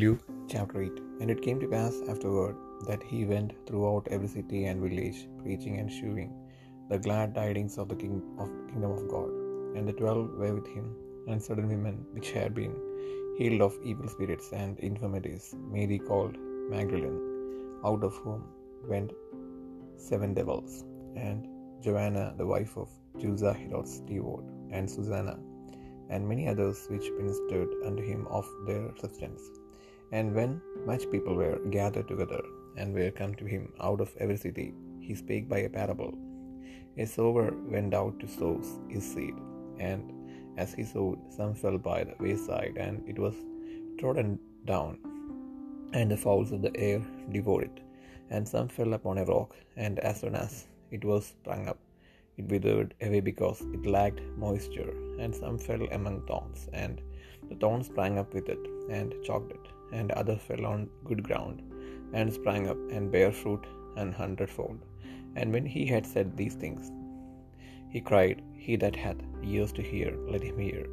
Luke chapter 8 And it came to pass afterward that he went throughout every city and village, preaching and shewing the glad tidings of the king of kingdom of God. And the twelve were with him, and certain women which had been healed of evil spirits and infirmities, Mary called Magdalene, out of whom went seven devils, and Joanna the wife of Chuza Herod's steward, and Susanna, and many others which ministered unto him of their substance. And when much people were gathered together, and were come to him out of every city, he spake by a parable. A sower went out to sow his seed, and as he sowed, some fell by the wayside, and it was trodden down, and the fowls of the air devoured it. And some fell upon a rock, and as soon as it was sprung up, it withered away because it lacked moisture. And some fell among thorns, and the thorns sprang up with it, and choked it. And other fell on good ground, and sprang up, and bare fruit an hundredfold. And when he had said these things, he cried, He that hath ears to hear, let him hear.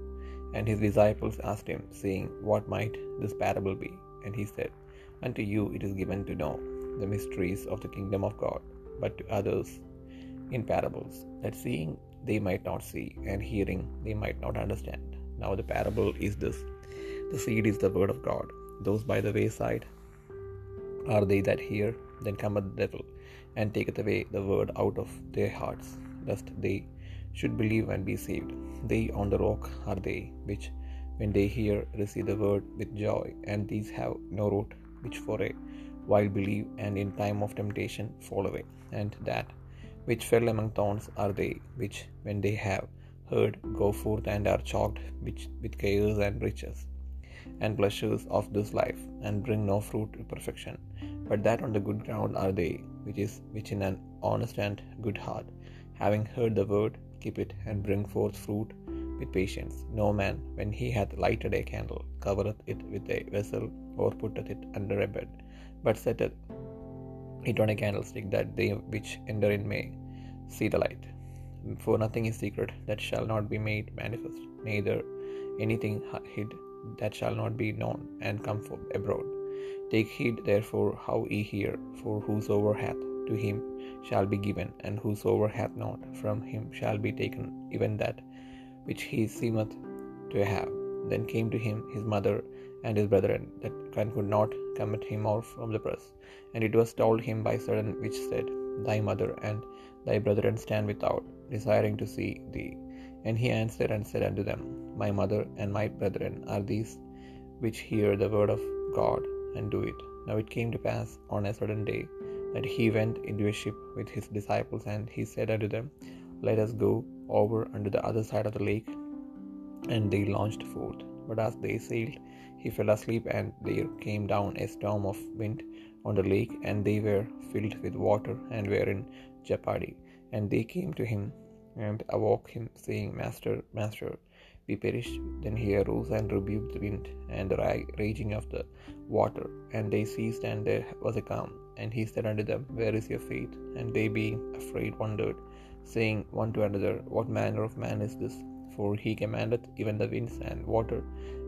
And his disciples asked him, saying, What might this parable be? And he said, Unto you it is given to know the mysteries of the kingdom of God, but to others in parables, that seeing they might not see, and hearing they might not understand. Now the parable is this The seed is the word of God. Those by the wayside? Are they that hear, then cometh the devil, and taketh away the word out of their hearts, lest they should believe and be saved. They on the rock are they, which, when they hear, receive the word with joy, and these have no root, which for a while believe, and in time of temptation fall away. And that which fell among thorns are they, which, when they have heard, go forth and are choked with cares and riches and pleasures of this life, and bring no fruit to perfection. But that on the good ground are they, which is which in an honest and good heart, having heard the word, keep it, and bring forth fruit with patience. No man, when he hath lighted a candle, covereth it with a vessel, or putteth it under a bed, but setteth it on a candlestick, that they which enter in may see the light. For nothing is secret that shall not be made manifest, neither anything hid that shall not be known and come abroad. Take heed therefore how ye hear, for whosoever hath, to him shall be given, and whosoever hath not, from him shall be taken even that which he seemeth to have. Then came to him his mother and his brethren, that could not commit him out from the press. And it was told him by certain which said, Thy mother and thy brethren stand without, desiring to see thee. And he answered and said unto them, My mother and my brethren are these which hear the word of God and do it. Now it came to pass on a certain day that he went into a ship with his disciples, and he said unto them, Let us go over unto the other side of the lake. And they launched forth. But as they sailed, he fell asleep, and there came down a storm of wind on the lake, and they were filled with water, and were in jeopardy. And they came to him and awoke him, saying, Master, Master, we perish. Then he arose and rebuked the wind and the raging of the water, and they ceased, and there was a calm. And he said unto them, Where is your faith? And they, being afraid, wondered, saying one to another, What manner of man is this? For he commandeth even the winds and water,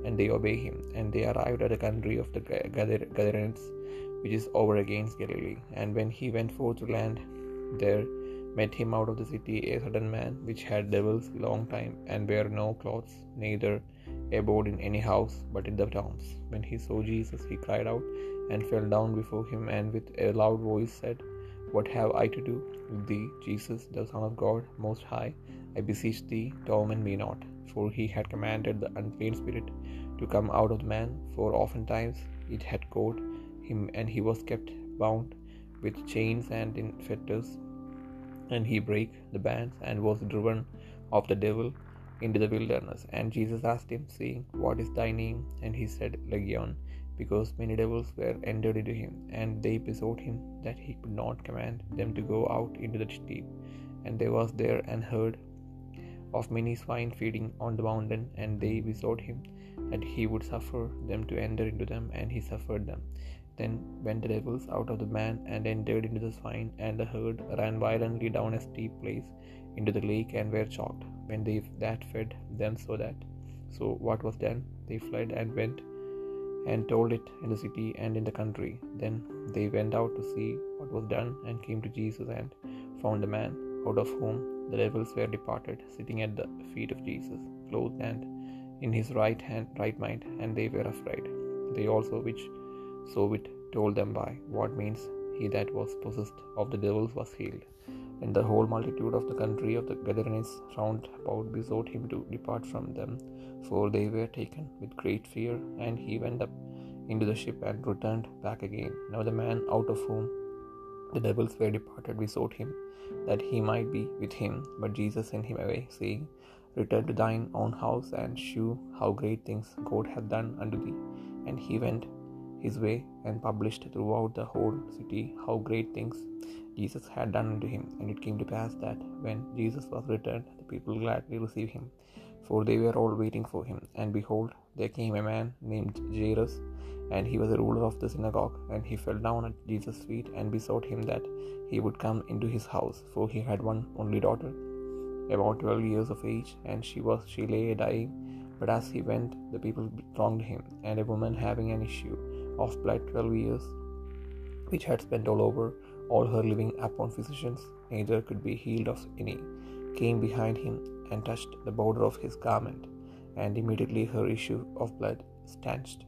and they obey him. And they arrived at the country of the Gadarenes, which is over against Galilee. And when he went forth to land, there met him out of the city a certain man which had devils long time, and bare no clothes, neither abode in any house, but in the towns. When he saw Jesus, he cried out, and fell down before him, and with a loud voice said, What have I to do with thee, Jesus, the Son of God Most High? I beseech thee, torment me not. For he had commanded the unclean spirit to come out of the man, for oftentimes it had caught him, and he was kept bound with chains and in fetters and he brake the bands and was driven of the devil into the wilderness. And Jesus asked him, saying, What is thy name? And he said, Legion, because many devils were entered into him. And they besought him that he could not command them to go out into the deep. And there was there an herd of many swine feeding on the mountain, and they besought him that he would suffer them to enter into them, and he suffered them. Then went the devils out of the man and entered into the swine, and the herd ran violently down a steep place into the lake and were choked. When they that fed them so that so what was done, they fled and went and told it in the city and in the country. Then they went out to see what was done, and came to Jesus and found the man out of whom the devils were departed, sitting at the feet of Jesus, clothed and in his right hand, right mind, and they were afraid. They also which saw it told them by what means he that was possessed of the devils was healed. And the whole multitude of the country of the Gadarenes round about besought him to depart from them, for they were taken with great fear. And he went up into the ship and returned back again. Now the man out of whom the devils were departed besought him that he might be with him. But Jesus sent him away, saying, Return to thine own house and shew how great things God hath done unto thee. And he went his way and published throughout the whole city how great things Jesus had done unto him. And it came to pass that when Jesus was returned, the people gladly received him, for they were all waiting for him. And behold, there came a man named Jairus, and he was a ruler of the synagogue. And he fell down at Jesus' feet and besought him that he would come into his house, for he had one only daughter, about twelve years of age, and she was she lay dying. But as he went, the people thronged him, and a woman having an issue of blood twelve years, which had spent all over all her living upon physicians, neither could be healed of any, came behind him and touched the border of his garment, and immediately her issue of blood stanched.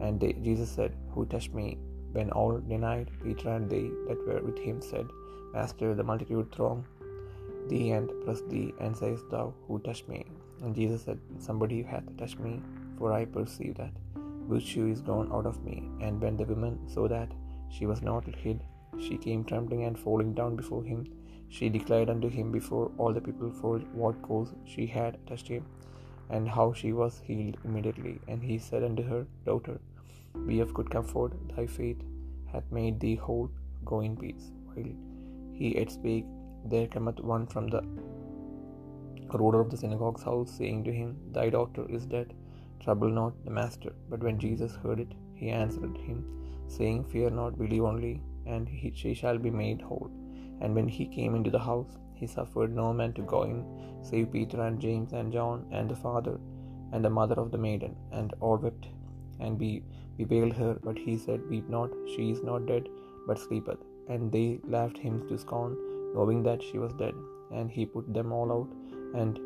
And they, Jesus said, Who touched me? When all denied, Peter and they that were with him said, Master, the multitude throng thee and press thee, and sayest thou, Who touched me? And Jesus said, Somebody hath touched me, for I perceive that virtue is gone out of me. And when the woman saw that she was not hid, she came trembling and falling down before him. She declared unto him before all the people for what cause she had touched him, and how she was healed immediately. And he said unto her, Daughter, be of good comfort, thy faith hath made thee whole, go in peace. While he yet spake, there cometh one from the ruler of the synagogue's house, saying to him, Thy daughter is dead, trouble not the master. But when Jesus heard it, he answered him, saying, Fear not, believe only, and he, she shall be made whole. And when he came into the house, he suffered no man to go in, save Peter and James and John and the father and the mother of the maiden, and all wept and be, bewailed her. But he said, Weep not, she is not dead, but sleepeth. And they laughed him to scorn, knowing that she was dead. And he put them all out, and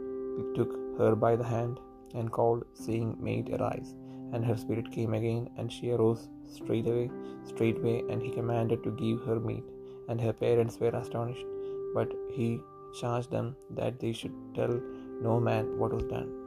took her by the hand, and called, saying, Maid, arise. And her spirit came again, and she arose straightway, straightway, and he commanded to give her meat. And her parents were astonished, but he charged them that they should tell no man what was done.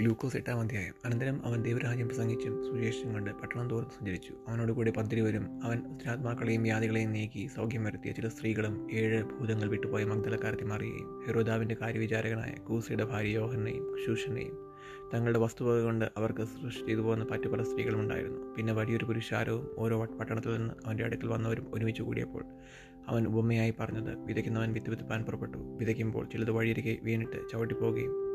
ലൂക്കോസ് എട്ടാം അധ്യായം. അനന്തരം അവൻ ദൈവരാജ്യം പ്രസംഗിച്ചും സുവിശേഷം കണ്ട് പട്ടണം തോറും സഞ്ചരിച്ചു. അവനോട് കൂടി പന്തിരുവരും അവൻ ഉത്തരാത്മാക്കളെയും വ്യാധികളെയും നീക്കി സൗഖ്യം വരുത്തിയ ചില സ്ത്രീകളും ഏഴ് ഭൂതങ്ങൾ വിട്ടുപോയ മഗ്ദലക്കാരത്തി മാറുകയും ഹെറോദാവിന്റെ കാര്യവിചാരകനായ കൂസിയുടെ ഭാര്യ യോഹനെയും ശൂഷനെയും തങ്ങളുടെ വസ്തുവക കൊണ്ട് അവർക്ക് സൃഷ്ടി ചെയ്തു പോകുന്ന മറ്റു പല സ്ത്രീകളും ഉണ്ടായിരുന്നു. പിന്നെ വലിയൊരു പുരുഷാരവും ഓരോ പട്ടണത്തിൽ നിന്ന് അവന്റെ അടുക്കൽ വന്നവരും ഒരുമിച്ച് കൂടിയപ്പോൾ അവൻ ഉപമയായി പറഞ്ഞത് വിതയ്ക്കുന്നവൻ വിത്ത് വിത്തുപ്പാൻ പുറപ്പെട്ടു. വിതയ്ക്കുമ്പോൾ ചിലത് വഴിയരികെ വീണിട്ട് ചവിട്ടിപ്പോവുകയും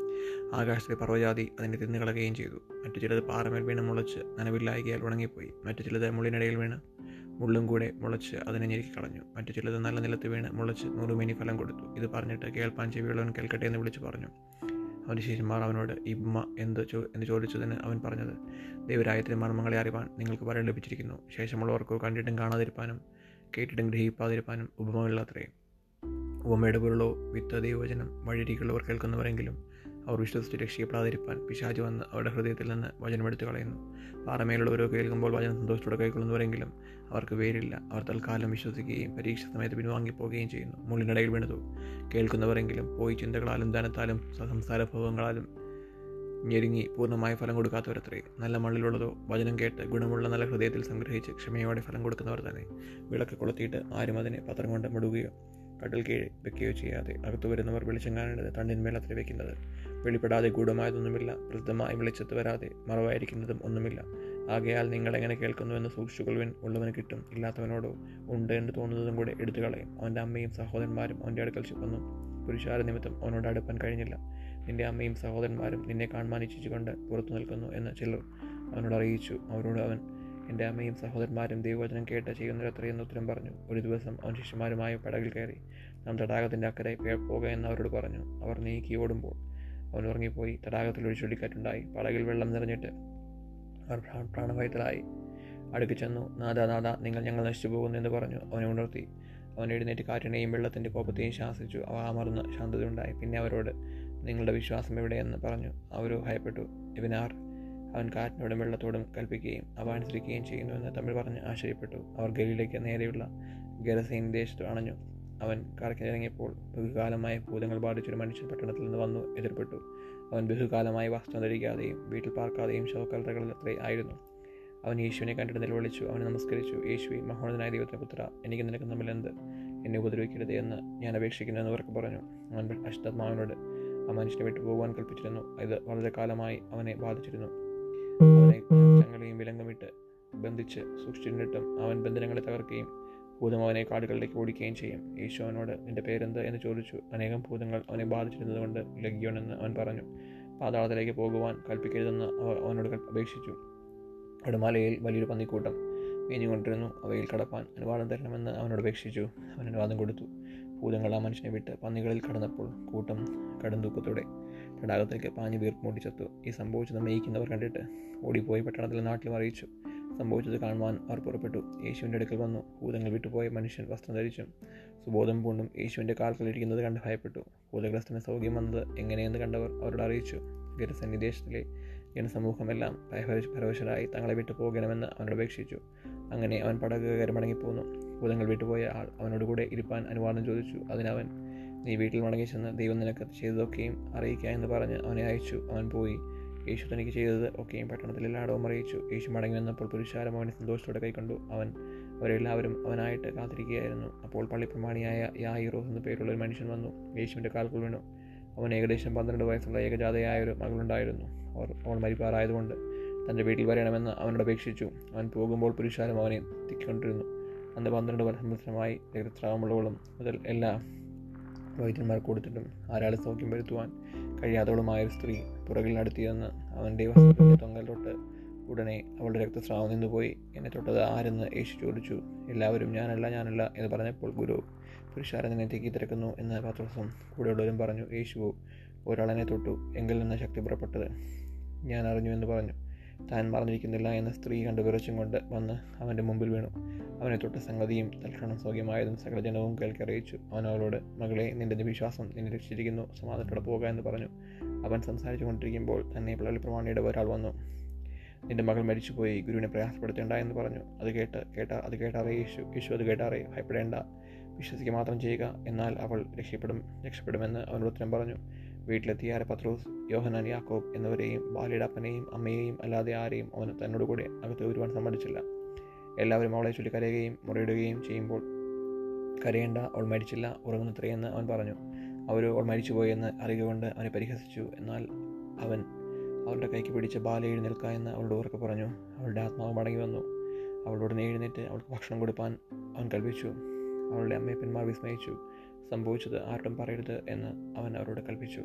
ആകാശത്തിലെ പർവജാതി അതിനെ തിന്നുകളയുകയും ചെയ്തു. മറ്റു ചിലത് പാറമേൽ വീണ് മുളച്ച് നനവില്ലായികയാൽ ഉണങ്ങിപ്പോയി. മറ്റു ചിലത് മുള്ളിനിടയിൽ വീണ് മുള്ളും കൂടെ മുളച്ച് അതിനെ ഞെരുക്കിക്കളഞ്ഞു മറ്റു ചിലത് നല്ല നിലത്ത് വീണ് മുളച്ച് നൂറുമേനി ഫലം കൊടുത്തു. ഇത് പറഞ്ഞിട്ട് കേൾപ്പാൻ ചെവിയുള്ളവൻ കേൾക്കട്ടെ എന്ന് വിളിച്ചു പറഞ്ഞു അവന്റെ ശിഷ്യന്മാർ അവനോട് ഉമ്മ എന്ത് ചോ എന്ന് ചോദിച്ചതിന് അവൻ പറഞ്ഞത്? ദൈവരായത്തിന്റെ മർമ്മങ്ങളെ അറിവാൻ നിങ്ങൾക്ക് വരം ലഭിച്ചിരിക്കുന്നു. ശേഷമുള്ളവർക്കോ കണ്ടിട്ടും കാണാതിരിപ്പാനും കേട്ടിട്ടും ഗ്രഹിപ്പാതിരിപ്പാനും ഉപമകളിലത്രേ ഉപമയുടെ പൊരുളോ വിത്ത് ദൈവവചനം വഴിരിക്കുള്ളവർ കേൾക്കുന്നവരെങ്കിലും അവർ വിശ്വസിച്ച് രക്ഷിക്കപ്പെടാതിരിക്കാൻ പിശാജ് വന്ന് അവരുടെ ഹൃദയത്തിൽ നിന്ന് വചനമെടുത്തു കളയുന്നു പാറമേലുള്ളവരോ കേൾക്കുമ്പോൾ വചനം സന്തോഷത്തോടെ കൈക്കൊള്ളുന്നവരെങ്കിലും അവർക്ക് വേരില്ല. അവർ തൽക്കാലം വിശ്വസിക്കുകയും പരീക്ഷ സമയത്ത് പിൻവാങ്ങിപ്പോവുകയും ചെയ്യുന്നു. മുള്ളിനിടയിൽ വീണതു. കേൾക്കുന്നവരെങ്കിലും പോയി ചിന്തകളാലും ധനത്താലും സംസാരഭവങ്ങളാലും ഞെരുങ്ങി പൂർണമായ ഫലം കൊടുക്കാത്തവരത്രേ. നല്ല മണ്ണിലുള്ളതോ വചനം കേട്ട് ഗുണമുള്ള നല്ല ഹൃദയത്തിൽ സംഗ്രഹിച്ച് ക്ഷമയോടെ ഫലം കൊടുക്കുന്നവർ തന്നെ. വിളക്ക് കൊളുത്തിയിട്ട് ആരും അതിനെ പത്രം കൊണ്ട് മുടുകയോ കടൽ കീഴ് വെക്കുകയോ ചെയ്യാതെ അകത്തു വരുന്നവർ വെളിച്ചം കാണേണ്ടത് തണ്ടിന്മേൽ അത്ര വയ്ക്കുന്നത് വെളിപ്പെടാതെ ഗൂഢമായതൊന്നുമില്ല. പ്രസിദ്ധമായി വെളിച്ചത്ത് വരാതെ മറവായിരിക്കുന്നതും ഒന്നുമില്ല. ആകയാൽ നിങ്ങൾ എങ്ങനെ കേൾക്കുന്നുവെന്ന് സൂക്ഷിച്ചുകൊള്ളുവൻ. ഉള്ളവന് കിട്ടും. ഇല്ലാത്തവനോടോ ഉണ്ട് എന്ന് തോന്നുന്നതും കൂടെ എടുത്തു കളയും അവന്റെ അമ്മയും സഹോദരന്മാരും അവന്റെ അടുക്കൽ ചെന്നു പുരുഷാര നിമിത്തം അവനോട് അടുപ്പാൻ കഴിഞ്ഞില്ല. നിന്റെ അമ്മയും സഹോദരന്മാരും നിന്നെ കാണാൻ ഇച്ഛിച്ചുകൊണ്ട് പുറത്തു നിൽക്കുന്നു എന്ന് ചിലർ അവനോട് അറിയിച്ചു. അവരോട് അവൻ എന്റെ അമ്മയും സഹോദരന്മാരും ദൈവവചനം കേട്ട് ചെയ്യുന്നവരത്രയെന്ന് ഉത്തരം പറഞ്ഞു. ഒരു ദിവസം അവൻ ശിഷ്യന്മാരുമായി പടകിൽ കയറി നാം തടാകത്തിന്റെ അക്കരെ പോകുക എന്ന് അവരോട് പറഞ്ഞു. അവർ നീക്കി ഓടുമ്പോൾ അവൻ ഉറങ്ങിപ്പോയി. തടാകത്തിൽ ഒരു ചുഴലിക്കാറ്റുണ്ടായി. പടകിൽ വെള്ളം നിറഞ്ഞിട്ട് അവർ പ്രാണഭയത്തിലായി അടുക്കി ചെന്നു. നാദ നാദ നിങ്ങൾ ഞങ്ങൾ നശിച്ചു പോകുന്നു എന്ന് പറഞ്ഞു. അവനെ ഉണർത്തി. അവൻ എഴുന്നേറ്റ് കാറ്റിനെയും വെള്ളത്തിന്റെ കോപത്തെയും ശാസിച്ചു. അവ അമർന്ന് ശാന്തതയുണ്ടായി. പിന്നെ അവരോട് നിങ്ങളുടെ വിശ്വാസം എവിടെയെന്ന് പറഞ്ഞു. അവരോ ഭയപ്പെട്ടു. ഇവനാർ അവൻ കാറ്റിനോടും വെള്ളത്തോടും കൽപ്പിക്കുകയും അവ അനുസരിക്കുകയും ചെയ്യുന്നുവെന്ന് തമ്മിൽ പറഞ്ഞ് ആശ്ചര്യപ്പെട്ടു. അവർ ഗലിയിലേക്ക് നേരെയുള്ള ഗരസൈൻ ദേശത്ത് അണഞ്ഞു. അവൻ കറക്കിനിറങ്ങിയപ്പോൾ ബഹുകാലമായ ഭൂതങ്ങൾ ബാധിച്ചൊരു മനുഷ്യൻ പട്ടണത്തിൽ നിന്ന് വന്നു എതിർപ്പെട്ടു. അവൻ ബഹുകാലമായി വസ്ത്രം ധരിക്കാതെയും വീട്ടിൽ പാർക്കാതെയും ശവക്കലറകളിൽ അത്രേ ആയിരുന്നു. അവൻ യേശുവിനെ കണ്ടിട്ട് നിലവിളിച്ചു അവനെ നമസ്കരിച്ചു. യേശുവി മഹോന്നതനായ ദൈവത്തെ പുത്ര എനിക്ക് നിനക്ക് തമ്മിൽ എന്ത് എന്നെ ഉപദ്രവിക്കരുത് എന്ന് ഞാൻ അപേക്ഷിക്കുന്നു എന്ന് അവർക്ക് പറഞ്ഞു. അവൻ അഷ്ടാത്മാവിനോട് ആ മനുഷ്യനെ വിട്ടു പോകുവാൻ കൽപ്പിച്ചിരുന്നു. ഇത് വളരെ കാലമായി അവനെ ബാധിച്ചിരുന്നു. അവനെ വിലങ്ങമിട്ട് ബന്ധിച്ച് സൂക്ഷിച്ചിരുന്നിട്ടും അവൻ ബന്ധനങ്ങളെ തകർക്കുകയും ഭൂതം അവനെ കാടുകളിലേക്ക് ഓടിക്കുകയും ചെയ്യും. യേശു അവനോട് നിന്റെ പേരെന്ത്? എന്ന് ചോദിച്ചു. അനേകം ഭൂതങ്ങൾ അവനെ ബാധിച്ചിരുന്നതുകൊണ്ട് ലഗ്യോൺ എന്ന് അവൻ പറഞ്ഞു. പാതാളത്തിലേക്ക് പോകുവാൻ കൽപ്പിക്കരുതെന്ന് അവനോട് അപേക്ഷിച്ചു. അടുമാലയിൽ വലിയൊരു പന്നിക്കൂട്ടം മേഞ്ഞുകൊണ്ടിരുന്നു അവയിൽ കടപ്പാൻ അനുവാദം തരണമെന്ന് അവനോട് അപേക്ഷിച്ചു. അവൻ അനുവാദം കൊടുത്തു. ഭൂതങ്ങൾ ആ മനുഷ്യനെ വിട്ട് പന്നികളിൽ കടന്നപ്പോൾ കൂട്ടം കടും ദുഃഖത്തോടെ തടാകത്തേക്ക് പാഞ്ഞു വീർപ്പുമുട്ടി ചത്തു ഈ സംഭവിച്ചത് മേയിക്കുന്നവർ കണ്ടിട്ട് ഓടിപ്പോയി പട്ടണത്തിലെ നാട്ടിലും അറിയിച്ചു. സംഭവിച്ചത് കാണുവാൻ അവർ പുറപ്പെട്ടു. യേശുവിന്റെ അടുക്കൽ വന്നു. ഭൂതങ്ങൾ വിട്ടുപോയ മനുഷ്യൻ വസ്ത്രം ധരിച്ചു സുബോധം പൂണ്ടും യേശുവിന്റെ കാൽക്കളിരിക്കുന്നത് കണ്ട് ഭയപ്പെട്ടു. ഭൂതഗ്രസ്തന് സൗഖ്യം വന്നത് എങ്ങനെയെന്ന് കണ്ടവർ അവരോട് അറിയിച്ചു. ഗരസന്നി ദേശത്തിലെ ജനസമൂഹമെല്ലാം ഭയഭരോശരായി തങ്ങളെ വിട്ടു പോകണമെന്ന് അവനോട് അപേക്ഷിച്ചു. അങ്ങനെ അവൻ പടക് കയറി മടങ്ങിപ്പോന്നു ഭൂതങ്ങൾ വിട്ടുപോയ ആൾ അവനോട് കൂടെ ഇരിപ്പാൻ അനുവാദം ചോദിച്ചു. അതിനവൻ നീ വീട്ടിൽ മടങ്ങി ചെന്ന് ദൈവം നിനക്ക് ചെയ്തതൊക്കെയും അറിയിക്കുക എന്ന് പറഞ്ഞ് അവനെ അയച്ചു. അവൻ പോയി. യേശു തനിക്ക് ചെയ്തത് ഒക്കെയും പട്ടണത്തിൽ എല്ലായിടവും അറിയിച്ചു. യേശു മടങ്ങി വന്നപ്പോൾ പുരുഷാരം അവനെ സന്തോഷത്തോടെ കൈക്കൊണ്ടു. അവൻ അവരെല്ലാവരും അവനായിട്ട് കാത്തിരിക്കുകയായിരുന്നു. അപ്പോൾ പള്ളിപ്രമാണിയായ യായിറോസ് എന്ന പേരുള്ള ഒരു മനുഷ്യൻ വന്നു. യേശുവിന്റെ കാൽക്കുൾ വീണു. അവൻ ഏകദേശം പന്ത്രണ്ട് വയസ്സുള്ള ഏകജാതയായ ഒരു മകളുണ്ടായിരുന്നു. അവർ അവൾ മരിപ്പാറായതുകൊണ്ട് തന്റെ വീട്ടിൽ വരണമെന്ന് അവനോട് അപേക്ഷിച്ചു. അവൻ പോകുമ്പോൾ പുരുഷാരം അവനെ തിക്കൊണ്ടിരുന്നു അന്ന് പന്ത്രണ്ട് സംവത്സരമായി രക്തസ്രാവമുള്ളവളും മുതൽ എല്ലാ വൈദ്യന്മാർ കൊടുത്തിട്ടും ആരാളെ സൗഖ്യം വരുത്തുവാൻ കഴിയാത്തവളുമായ ഒരു സ്ത്രീ പുറകിൽ നടത്തിയെന്ന് അവന്റെ വസ്ത്രത്തിന്റെ തൊങ്ങൽ തൊട്ട് ഉടനെ അവളുടെ രക്തസ്രാവം നിന്നുപോയി. എന്നെ തൊട്ടത് ആരെന്ന് യേശു ചോദിച്ചു. എല്ലാവരും ഞാനല്ല ഞാനല്ല എന്ന് പറഞ്ഞപ്പോൾ ഗുരു പുരുഷാരൻ നിന്നെ തെക്കി തിരക്കുന്നു എന്ന് പത്രോസം കൂടെയുള്ളവരും പറഞ്ഞു. യേശുവോ ഒരാളെന്നെ തൊട്ടു. എങ്കിൽ നിന്ന് ശക്തി പുറപ്പെട്ടത് ഞാൻ അറിഞ്ഞു എന്ന് പറഞ്ഞു. താൻ മറന്നിരിക്കുന്നില്ല എന്ന സ്ത്രീ കണ്ട് വിറച്ചും കൊണ്ട് വന്ന് അവന്റെ മുമ്പിൽ വീണു. അവനെ തൊട്ട സംഗതിയും തൽക്ഷണം സൗഖ്യമായതും സകലജനവും കേൾക്കി അറിയിച്ചു അവൻ അവളോട് മകളെ നിന്റെ വിശ്വാസം നിന്നെ രക്ഷിച്ചിരിക്കുന്നു. സമാധാനത്തോടെ പോകുക എന്ന് പറഞ്ഞു. അവൻ സംസാരിച്ചു കൊണ്ടിരിക്കുമ്പോൾ തന്നെ പ്രമാണിയുടെ ഒരാൾ വന്നു. നിന്റെ മകൾ മരിച്ചുപോയി. ഗുരുവിനെ പ്രയാസപ്പെടുത്തേണ്ട എന്ന് പറഞ്ഞു. അത് കേട്ട് കേട്ട അത് കേട്ടാറേ യേശു യേശു അത് കേട്ടാറേ ഭയപ്പെടേണ്ട. വിശ്വസിക്കുക മാത്രം ചെയ്യുക. എന്നാൽ അവൾ രക്ഷപ്പെടും രക്ഷപ്പെടുമെന്ന് അവനോട് ഉത്തരം പറഞ്ഞു. വീട്ടിലെത്തിയ പത്രോസ് യോഹനാൻ യാക്കോബ് എന്നിവരെയും ബാലിയുടെ അപ്പനെയും അമ്മയെയും അല്ലാതെ ആരെയും അവൻ തന്നോട് കൂടെ അകത്ത് വരുവാൻ സമ്മതിച്ചില്ല. എല്ലാവരും അവളെ ചൊല്ലി കരയുകയും മുറയിടുകയും ചെയ്യുമ്പോൾ കരയേണ്ട അവൾ മരിച്ചില്ല ഉറങ്ങുന്നത്രയെന്ന് അവൻ പറഞ്ഞു. അവർ അവൾ മരിച്ചുപോയെന്ന് അറിയുകൊണ്ട് അവനെ പരിഹസിച്ചു. എന്നാൽ അവൻ അവളുടെ കൈക്ക് പിടിച്ച് ബാല എഴുന്നേൽക്ക എന്ന് അവളുടെ ഉറക്കെ പറഞ്ഞു. അവളുടെ ആത്മാവ് മടങ്ങി വന്നു. അവളോട് എഴുന്നേറ്റ് അവൾക്ക് ഭക്ഷണം കൊടുക്കാൻ അവൻ കൽപ്പിച്ചു. അവളുടെ അമ്മയപ്പന്മാർ വിസ്മയിച്ചു. സംഭവിച്ചത് ആരോടും പറയരുത് എന്ന് അവൻ അവരോട് കൽപ്പിച്ചു.